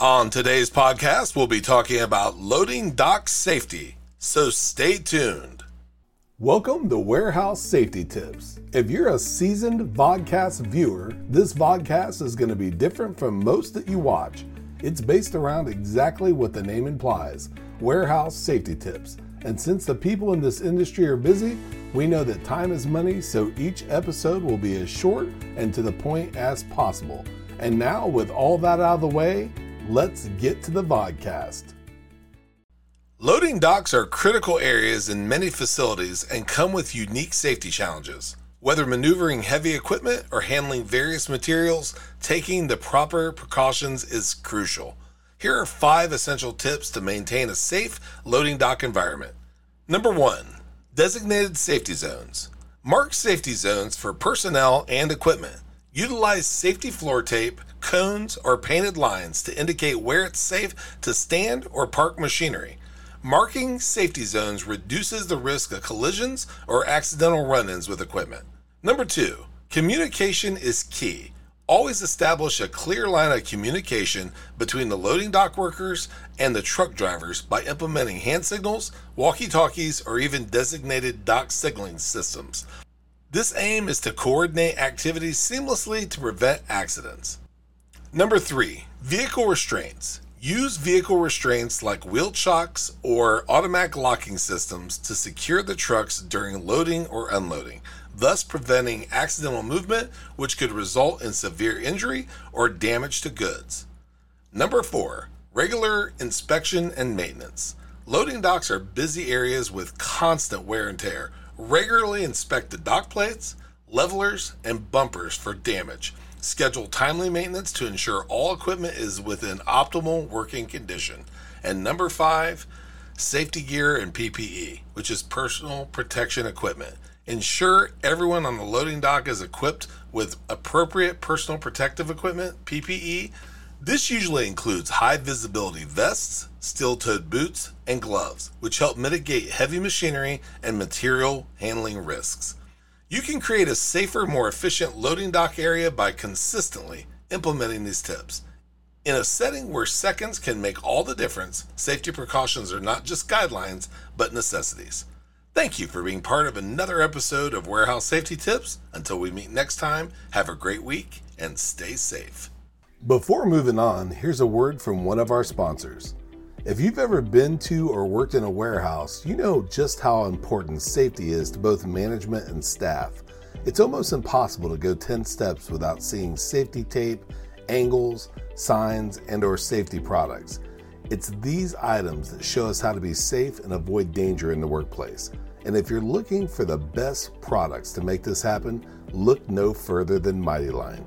On today's podcast, we'll be talking about loading dock safety, so stay tuned. Welcome to Warehouse Safety Tips. If you're a seasoned vodcast viewer, this vodcast is going to be different from most that you watch. It's based around exactly what the name implies warehouse safety tips. And since the people in this industry are busy, we know that time is money, so each episode will be as short and to the point as possible. And now, with all that out of the way, let's get to the vodcast. Loading docks are critical areas in many facilities and come with unique safety challenges. Whether maneuvering heavy equipment or handling various materials, taking the proper precautions is crucial. Here are five essential tips to maintain a safe loading dock environment. Number one, designated safety zones. Mark safety zones for personnel and equipment. Utilize safety floor tape, cones, or painted lines to indicate where it's safe to stand or park machinery. Marking safety zones reduces the risk of collisions or accidental run ins with equipment. Number two, communication is key. Always establish a clear line of communication between the loading dock workers and the truck drivers by implementing hand signals, walkie talkies, or even designated dock signaling systems. This aim is to coordinate activities seamlessly to prevent accidents. Number three, vehicle restraints. Use vehicle restraints like wheel chocks or automatic locking systems to secure the trucks during loading or unloading, thus preventing accidental movement, which could result in severe injury or damage to goods. Number four, regular inspection and maintenance. Loading docks are busy areas with constant wear and tear. Regularly inspect the dock plates, levelers, and bumpers for damage Schedule timely maintenance to ensure all equipment is within optimal working condition. And number five, safety gear and PPE, which is personal protection equipment. Ensure everyone on the loading dock is equipped with appropriate personal protective equipment, PPE. This usually includes high visibility vests, steel toed boots, and gloves, which help mitigate heavy machinery and material handling risks. You can create a safer, more efficient loading dock area by consistently implementing these tips. In a setting where seconds can make all the difference, safety precautions are not just guidelines, but necessities. Thank you for being part of another episode of Warehouse Safety Tips. Until we meet next time, have a great week and stay safe. Before moving on, here's a word from one of our sponsors. If you've ever been to or worked in a warehouse, you know just how important safety is to both management and staff. It's almost impossible to go 10 steps without seeing safety tape, angles, signs, and or safety products. It's these items that show us how to be safe and avoid danger in the workplace. And if you're looking for the best products to make this happen, look no further than Mighty Line.